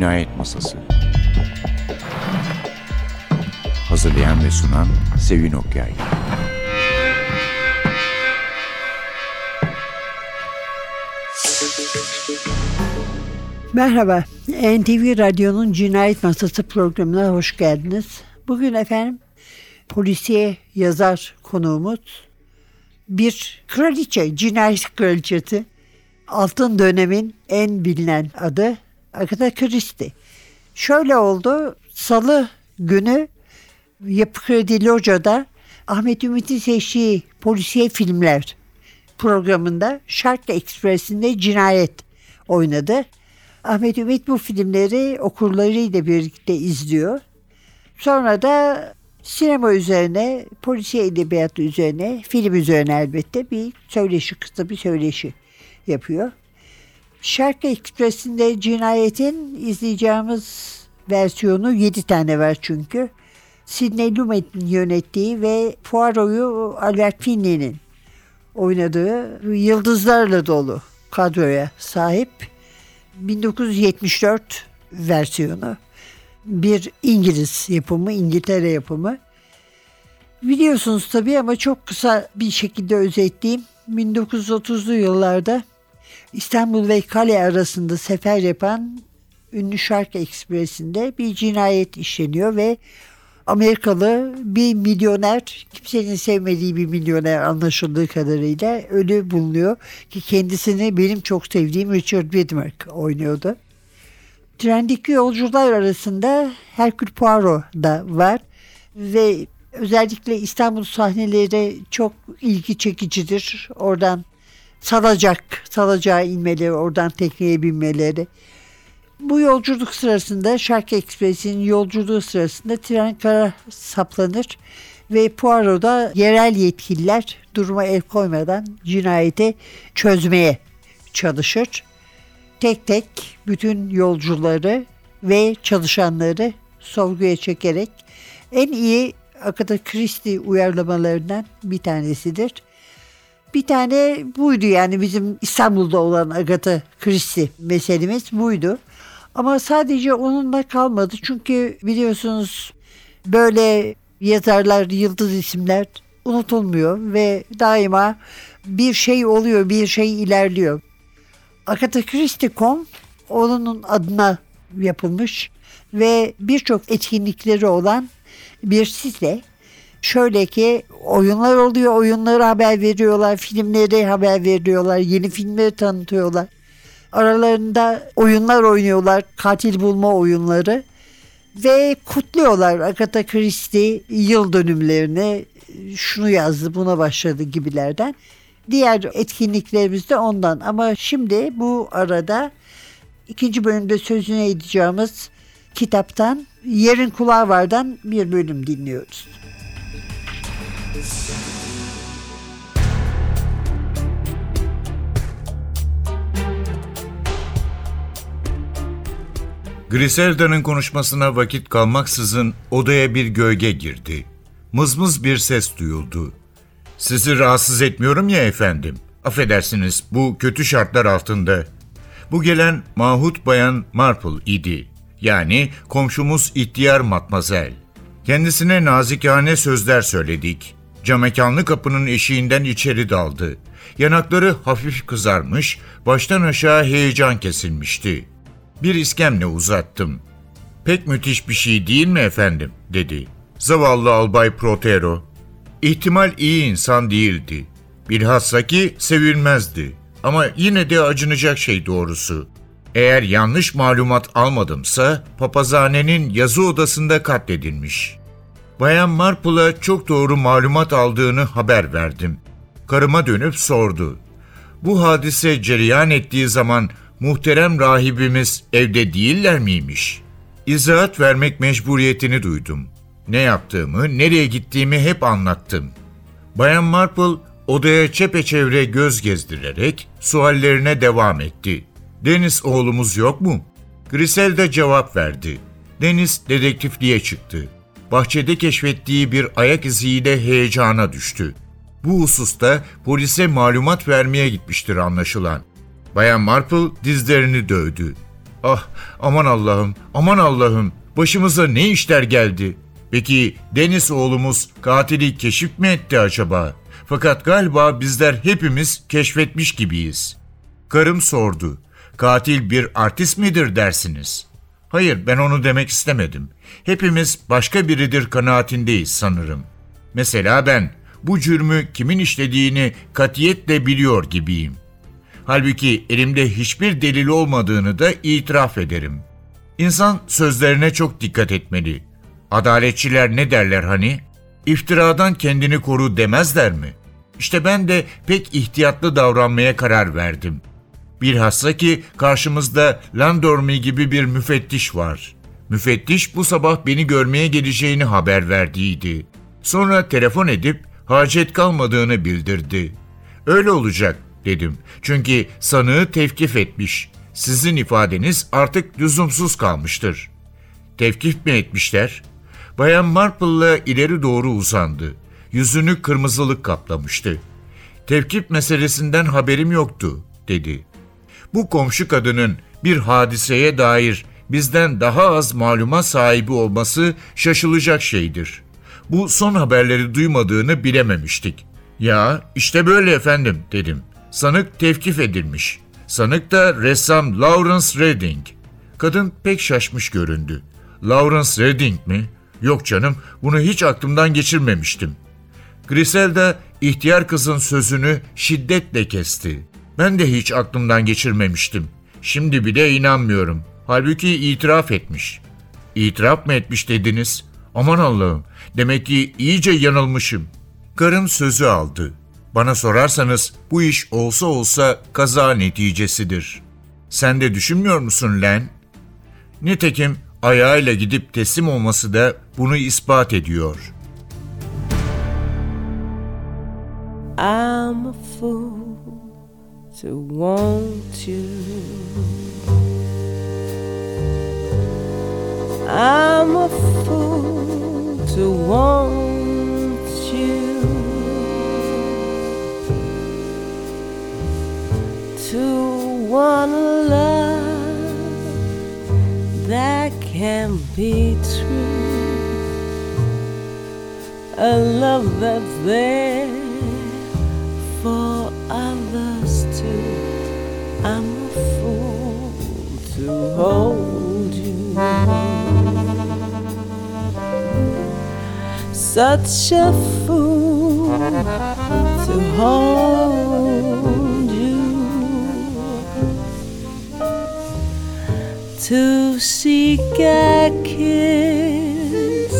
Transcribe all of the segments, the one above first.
Cinayet Masası Hazırlayan ve sunan Sevin Okyay Merhaba, NTV Radyo'nun Cinayet Masası programına hoş geldiniz. Bugün efendim polisiye yazar konuğumuz bir kraliçe, cinayet kraliçesi. Altın dönemin en bilinen adı Agatha Christie. Şöyle oldu, salı günü Yapı Kredi Loca'da Ahmet Ümit'in seçtiği polisiye filmler programında Şark Ekspresi'nde cinayet oynadı. Ahmet Ümit bu filmleri okurlarıyla birlikte izliyor. Sonra da sinema üzerine, polisiye edebiyatı üzerine, film üzerine elbette bir söyleşi, kısa bir söyleşi yapıyor. Şarkı Ekspresi'nde cinayetin izleyeceğimiz versiyonu 7 tane var çünkü. Sidney Lumet'in yönettiği ve Poirot'u Albert Finney'nin oynadığı yıldızlarla dolu kadroya sahip 1974 versiyonu. Bir İngiliz yapımı, İngiltere yapımı. Biliyorsunuz tabii ama çok kısa bir şekilde özetleyeyim. 1930'lu yıllarda İstanbul ve Kale arasında sefer yapan ünlü Şark Ekspresi'nde bir cinayet işleniyor ve Amerikalı bir milyoner, kimsenin sevmediği bir milyoner anlaşıldığı kadarıyla ölü bulunuyor. Ki kendisini benim çok sevdiğim Richard Widmark oynuyordu. Trendeki yolcular arasında Hercule Poirot da var ve özellikle İstanbul sahneleri çok ilgi çekicidir. Oradan salacak, salacağı inmeleri, oradan tekneye binmeleri. Bu yolculuk sırasında Şark Ekspresi'nin yolculuğu sırasında tren kara saplanır ve Poirot'da yerel yetkililer duruma el koymadan cinayeti çözmeye çalışır. Tek tek bütün yolcuları ve çalışanları sorguya çekerek en iyi Agatha Christie uyarlamalarından bir tanesidir. Bir tane buydu yani bizim İstanbul'da olan Agatha Christie meselemiz buydu. Ama sadece onunla kalmadı. Çünkü biliyorsunuz böyle yazarlar, yıldız isimler unutulmuyor ve daima bir şey oluyor, bir şey ilerliyor. Agatha Christie.com onun adına yapılmış ve birçok etkinlikleri olan bir site. Şöyle ki oyunlar oluyor, oyunları haber veriyorlar, filmleri haber veriyorlar, yeni filmleri tanıtıyorlar. Aralarında oyunlar oynuyorlar, katil bulma oyunları ve kutluyorlar Agatha Christie yıl dönümlerini şunu yazdı buna başladı gibilerden. Diğer etkinliklerimiz de ondan ama şimdi bu arada ikinci bölümde sözüne edeceğimiz kitaptan Yerin Kulağı Var'dan bir bölüm dinliyoruz. Griselda'nın konuşmasına vakit kalmaksızın odaya bir gölge girdi. Mızmız bir ses duyuldu. Sizi rahatsız etmiyorum ya efendim. Affedersiniz bu kötü şartlar altında. Bu gelen Mahut Bayan Marple idi. Yani komşumuz ihtiyar matmazel. Kendisine nazikane sözler söyledik. Camekanlı kapının eşiğinden içeri daldı. Yanakları hafif kızarmış, baştan aşağı heyecan kesilmişti. Bir iskemle uzattım. Pek müthiş bir şey değil mi efendim, dedi. Zavallı albay Protero. İhtimal iyi insan değildi. Bilhassa ki sevilmezdi. Ama yine de acınacak şey doğrusu. Eğer yanlış malumat almadımsa papazhanenin yazı odasında katledilmiş. Bayan Marple'a çok doğru malumat aldığını haber verdim. Karıma dönüp sordu. Bu hadise cereyan ettiği zaman muhterem rahibimiz evde değiller miymiş? İzahat vermek mecburiyetini duydum. Ne yaptığımı, nereye gittiğimi hep anlattım. Bayan Marple odaya çepeçevre göz gezdirerek suallerine devam etti. Deniz oğlumuz yok mu? Griselda cevap verdi. Deniz dedektifliğe çıktı. Bahçede keşfettiği bir ayak iziyle heyecana düştü. Bu hususta polise malumat vermeye gitmiştir anlaşılan. Bayan Marple dizlerini dövdü. Ah aman Allah'ım, aman Allah'ım. Başımıza ne işler geldi? Peki Deniz oğlumuz katili keşif mi etti acaba? Fakat galiba bizler hepimiz keşfetmiş gibiyiz. Karım sordu. Katil bir artist midir dersiniz? Hayır ben onu demek istemedim. Hepimiz başka biridir kanaatindeyiz sanırım. Mesela ben bu cürmü kimin işlediğini katiyetle biliyor gibiyim. Halbuki elimde hiçbir delil olmadığını da itiraf ederim. İnsan sözlerine çok dikkat etmeli. Adaletçiler ne derler hani? İftiradan kendini koru demezler mi? İşte ben de pek ihtiyatlı davranmaya karar verdim. Bilhassa ki karşımızda Landormi gibi bir müfettiş var. Müfettiş bu sabah beni görmeye geleceğini haber verdiydi. Sonra telefon edip hacet kalmadığını bildirdi. Öyle olacak dedim. Çünkü sanığı tevkif etmiş. Sizin ifadeniz artık lüzumsuz kalmıştır. Tevkif mi etmişler? Bayan Marple'la ileri doğru uzandı. Yüzünü kırmızılık kaplamıştı. Tevkif meselesinden haberim yoktu, dedi. Bu komşu kadının bir hadiseye dair bizden daha az maluma sahibi olması şaşılacak şeydir. Bu son haberleri duymadığını bilememiştik. Ya işte böyle efendim dedim. Sanık tevkif edilmiş. Sanık da ressam Lawrence Redding. Kadın pek şaşmış göründü. Lawrence Redding mi? Yok canım bunu hiç aklımdan geçirmemiştim. Griselda ihtiyar kızın sözünü şiddetle kesti. Ben de hiç aklımdan geçirmemiştim. Şimdi bile inanmıyorum. Halbuki itiraf etmiş. İtiraf mı etmiş dediniz? Aman Allah'ım. Demek ki iyice yanılmışım. Karım sözü aldı. Bana sorarsanız bu iş olsa olsa kaza neticesidir. Sen de düşünmüyor musun Len? Nitekim ayağıyla gidip teslim olması da bunu ispat ediyor. I'm a fool to want you. I'm a fool to want you. A love that can be true. A love that's there for others too. I'm a fool to hold you. Such a fool to hold To seek a kiss,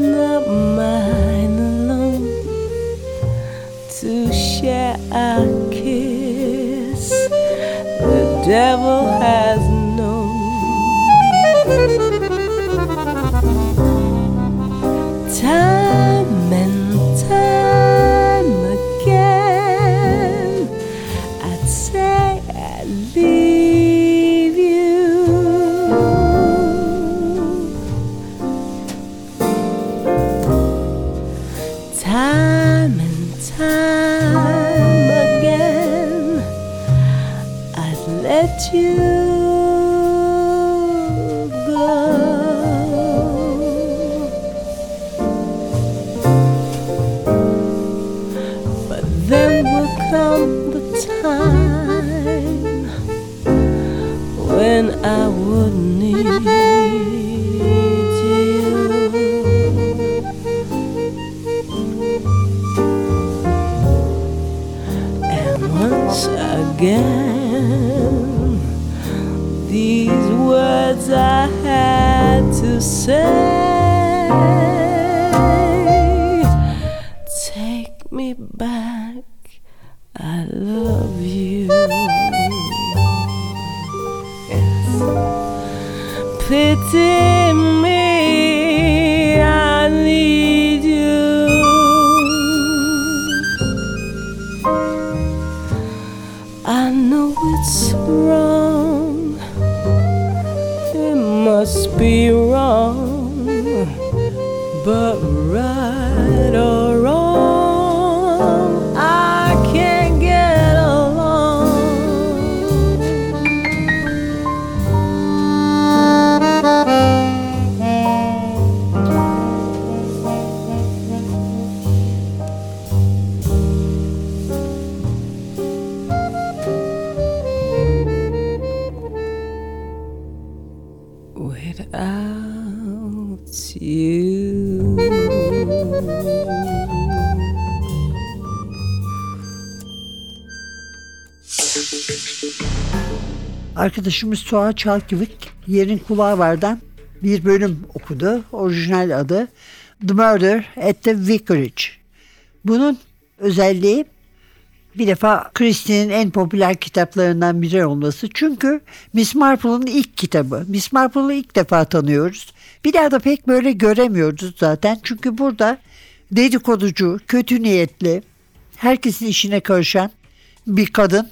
not mine alone. To share a kiss. The devil has you said Arkadaşımız Suha Çalkıvık Yerin Kulağı Var'dan bir bölüm okudu. Orijinal adı The Murder at the Vicarage. Bunun özelliği bir defa Christie'nin en popüler kitaplarından biri olması. Çünkü Miss Marple'ın ilk kitabı. Miss Marple'ı ilk defa tanıyoruz. Bir daha da pek böyle göremiyoruz zaten. Çünkü burada dedikoducu, kötü niyetli, herkesin işine karışan bir kadın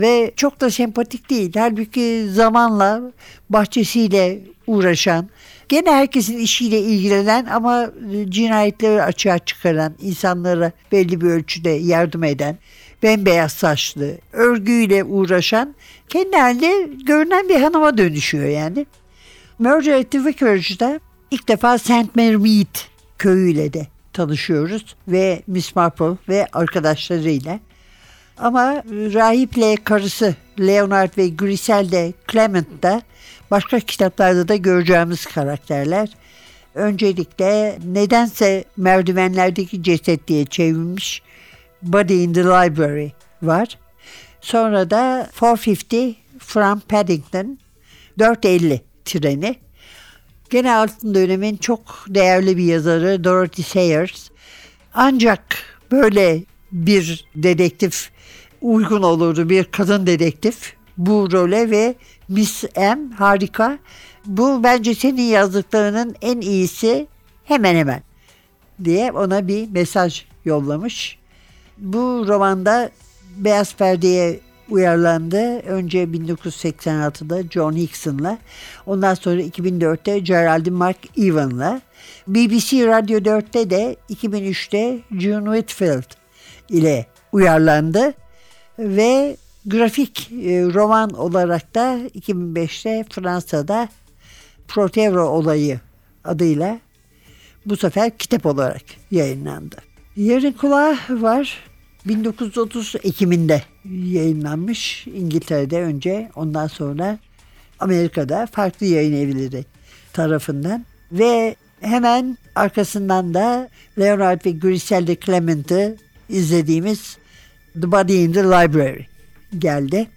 ve çok da sempatik değil. Halbuki zamanla bahçesiyle uğraşan, gene herkesin işiyle ilgilenen ama cinayetleri açığa çıkaran, insanlara belli bir ölçüde yardım eden, bembeyaz saçlı, örgüyle uğraşan, kendi halinde görünen bir hanıma dönüşüyor yani. Murder at the Vicarage'da ilk defa St. Mary köyüyle de tanışıyoruz ve Miss Marple ve arkadaşlarıyla. Ama rahiple karısı Leonard ve Griselda Clement de başka kitaplarda da göreceğimiz karakterler. Öncelikle nedense merdivenlerdeki ceset diye çevrilmiş Body in the Library var. Sonra da 450 from Paddington 450 treni. Gene altın dönemin çok değerli bir yazarı Dorothy Sayers. Ancak böyle bir dedektif uygun olurdu bir kadın dedektif bu role ve Miss M harika. Bu bence senin yazdıklarının en iyisi hemen hemen diye ona bir mesaj yollamış. Bu romanda Beyaz Perde'ye uyarlandı. Önce 1986'da John Hickson'la, ondan sonra 2004'te Geraldine Mark Evan'la, BBC Radyo 4'te de 2003'te June Whitfield ile uyarlandı ve grafik e, roman olarak da 2005'te Fransa'da Protevro olayı adıyla bu sefer kitap olarak yayınlandı. Yarın Kulağı var. 1930 Ekim'inde yayınlanmış İngiltere'de önce ondan sonra Amerika'da farklı yayın evleri tarafından ve hemen arkasından da Leonard ve Griselda Clement'i izlediğimiz The Body in the Library geldi.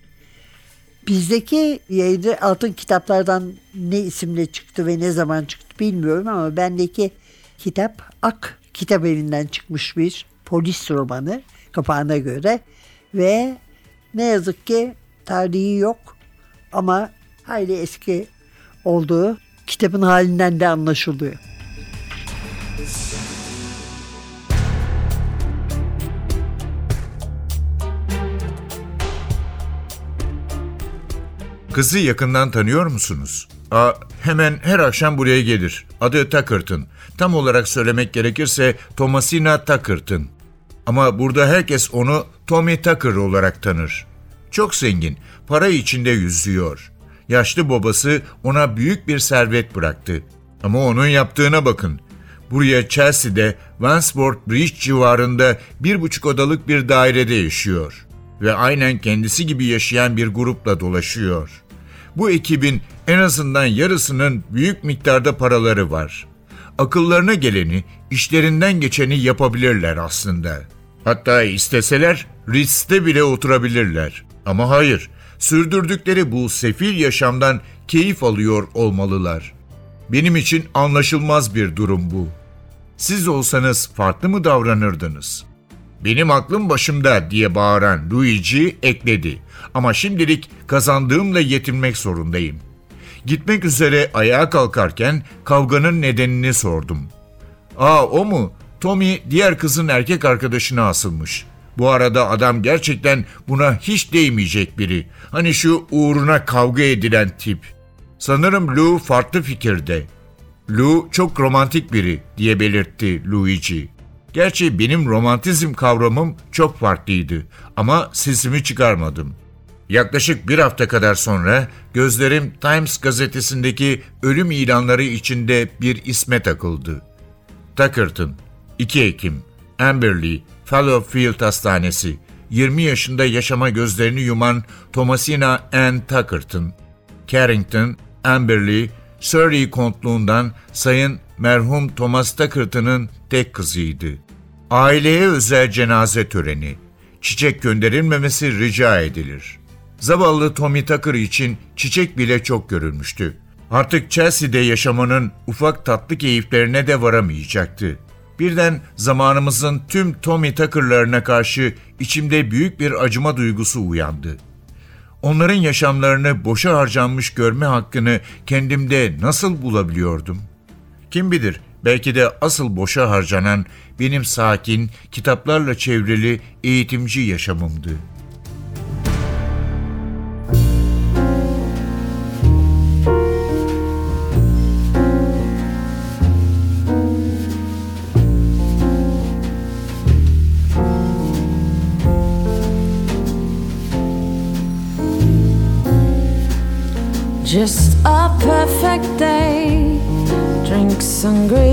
Bizdeki yayını altın kitaplardan ne isimle çıktı ve ne zaman çıktı bilmiyorum ama bendeki kitap Ak Kitap Evi'nden çıkmış bir polis romanı kapağına göre ve ne yazık ki tarihi yok ama hayli eski olduğu kitabın halinden de anlaşılıyor. Kızı yakından tanıyor musunuz? Aa, hemen her akşam buraya gelir. Adı Tuckerton. Tam olarak söylemek gerekirse Thomasina Tuckerton. Ama burada herkes onu Tommy Tucker olarak tanır. Çok zengin, para içinde yüzüyor. Yaşlı babası ona büyük bir servet bıraktı. Ama onun yaptığına bakın. Buraya Chelsea'de Wandsworth Bridge civarında bir buçuk odalık bir dairede yaşıyor. Ve aynen kendisi gibi yaşayan bir grupla dolaşıyor. Bu ekibin en azından yarısının büyük miktarda paraları var. Akıllarına geleni, işlerinden geçeni yapabilirler aslında. Hatta isteseler Ritz'te bile oturabilirler. Ama hayır, sürdürdükleri bu sefil yaşamdan keyif alıyor olmalılar. Benim için anlaşılmaz bir durum bu. Siz olsanız farklı mı davranırdınız? Benim aklım başımda diye bağıran Luigi ekledi. Ama şimdilik kazandığımla yetinmek zorundayım. Gitmek üzere ayağa kalkarken kavganın nedenini sordum. Aa o mu? Tommy diğer kızın erkek arkadaşına asılmış. Bu arada adam gerçekten buna hiç değmeyecek biri. Hani şu uğruna kavga edilen tip. Sanırım Lou farklı fikirde. Lou çok romantik biri diye belirtti Luigi. Gerçi benim romantizm kavramım çok farklıydı ama sesimi çıkarmadım. Yaklaşık bir hafta kadar sonra gözlerim Times gazetesindeki ölüm ilanları içinde bir isme takıldı. Tuckerton, 2 Ekim, Amberley, Fallowfield Hastanesi, 20 yaşında yaşama gözlerini yuman Thomasina Ann Tuckerton, Carrington, Amberley, Surrey kontluğundan Sayın merhum Thomas Tuckerton'ın tek kızıydı. Aileye özel cenaze töreni, çiçek gönderilmemesi rica edilir. Zavallı Tommy Tucker için çiçek bile çok görülmüştü. Artık Chelsea'de yaşamanın ufak tatlı keyiflerine de varamayacaktı. Birden zamanımızın tüm Tommy Tucker'larına karşı içimde büyük bir acıma duygusu uyandı. Onların yaşamlarını boşa harcanmış görme hakkını kendimde nasıl bulabiliyordum? Kim bilir belki de asıl boşa harcanan benim sakin, kitaplarla çevrili eğitimci yaşamımdı. Just a perfect day. Drink the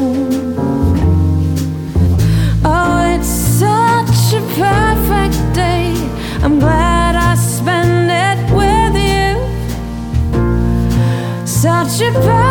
Such a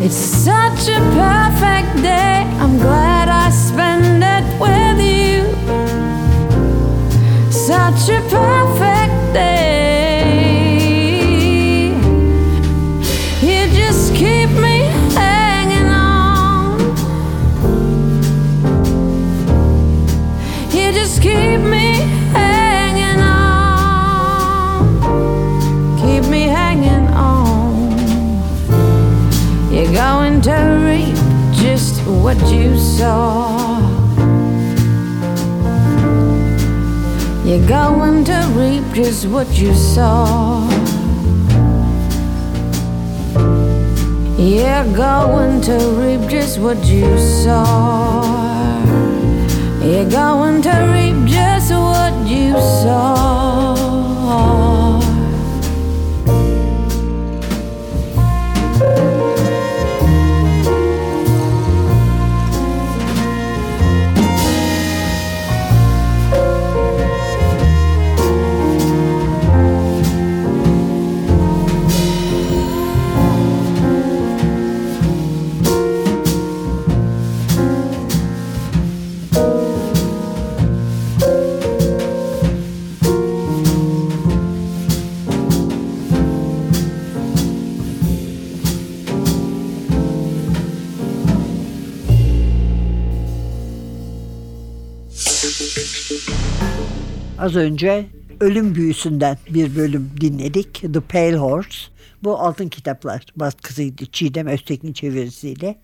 It's such a perfect day. I'm glad I spend it with you. Such a perfect what you sow. You're going to reap just what you sow. You're going to reap just what you sow. You're going to reap just what you sow. Az önce Ölüm Büyüsü'nden bir bölüm dinledik. The Pale Horse. Bu Altın Kitaplar baskısıydı. Çiğdem Öztekin çevirisiyle.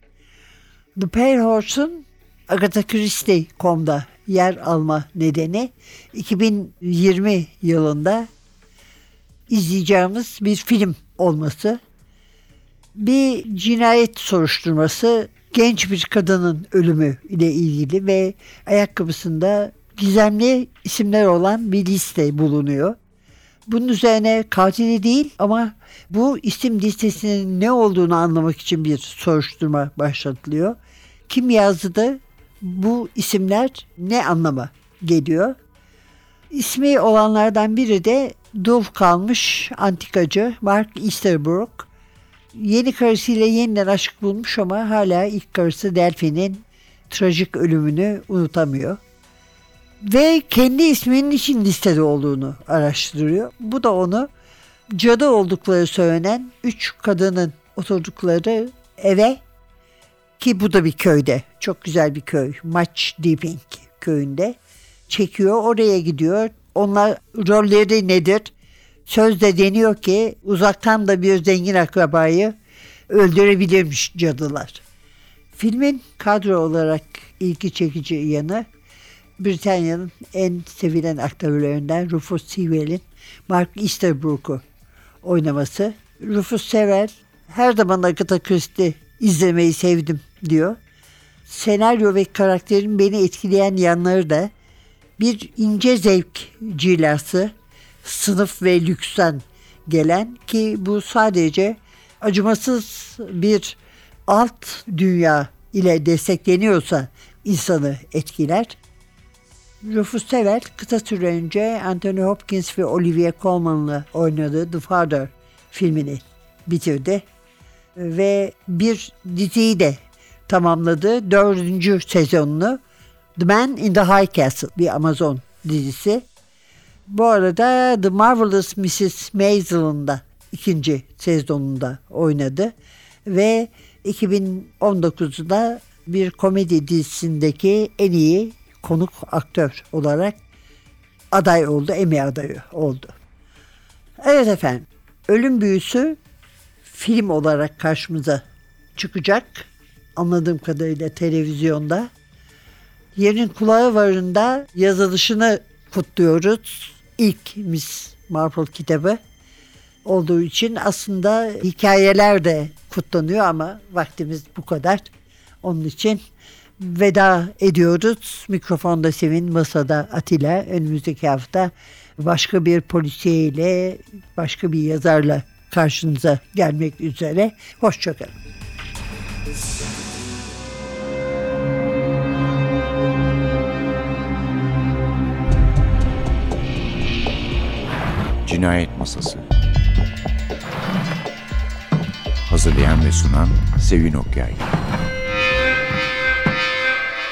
The Pale Horse'un Agatha Christie.com'da yer alma nedeni 2020 yılında izleyeceğimiz bir film olması. Bir cinayet soruşturması genç bir kadının ölümü ile ilgili ve ayakkabısında gizemli isimler olan bir liste bulunuyor. Bunun üzerine katili değil ama bu isim listesinin ne olduğunu anlamak için bir soruşturma başlatılıyor. Kim yazdı da bu isimler ne anlama geliyor? İsmi olanlardan biri de dul kalmış antikacı Mark Easterbrook. Yeni karısıyla yeniden aşk bulmuş ama hala ilk karısı Delphi'nin trajik ölümünü unutamıyor. Ve kendi isminin için listede olduğunu araştırıyor. Bu da onu cadı oldukları söylenen üç kadının oturdukları eve ki bu da bir köyde. Çok güzel bir köy. Much Deeping köyünde. Çekiyor oraya gidiyor. Onlar rolleri nedir? Sözde deniyor ki uzaktan da bir zengin akrabayı öldürebilirmiş cadılar. Filmin kadro olarak ilgi çekici yanı Britanya'nın en sevilen aktörlerinden Rufus Sewell'in Mark Easterbrook'u oynaması. Rufus Sewell her zaman Agatha Christie izlemeyi sevdim diyor. Senaryo ve karakterin beni etkileyen yanları da bir ince zevk cilası, sınıf ve lüksten gelen ki bu sadece acımasız bir alt dünya ile destekleniyorsa insanı etkiler. Rufus Sewell kısa süre önce Anthony Hopkins ve Olivia Colman'la oynadığı The Father filmini bitirdi. Ve bir diziyi de tamamladı. Dördüncü sezonunu The Man in the High Castle bir Amazon dizisi. Bu arada The Marvelous Mrs. Maisel'ın da ikinci sezonunda oynadı. Ve 2019'da bir komedi dizisindeki en iyi konuk aktör olarak aday oldu, Emmy adayı oldu. Evet efendim, Ölüm Büyüsü film olarak karşımıza çıkacak. Anladığım kadarıyla televizyonda. Yerin kulağı varında yazılışını kutluyoruz. İlk Miss Marple kitabı olduğu için aslında hikayeler de kutlanıyor ama vaktimiz bu kadar. Onun için veda ediyoruz. Mikrofonda Sevin, masada Atilla. Önümüzdeki hafta başka bir polisiye ile başka bir yazarla karşınıza gelmek üzere. Hoşçakalın. Cinayet Masası Hazırlayan ve sunan Sevin Okyay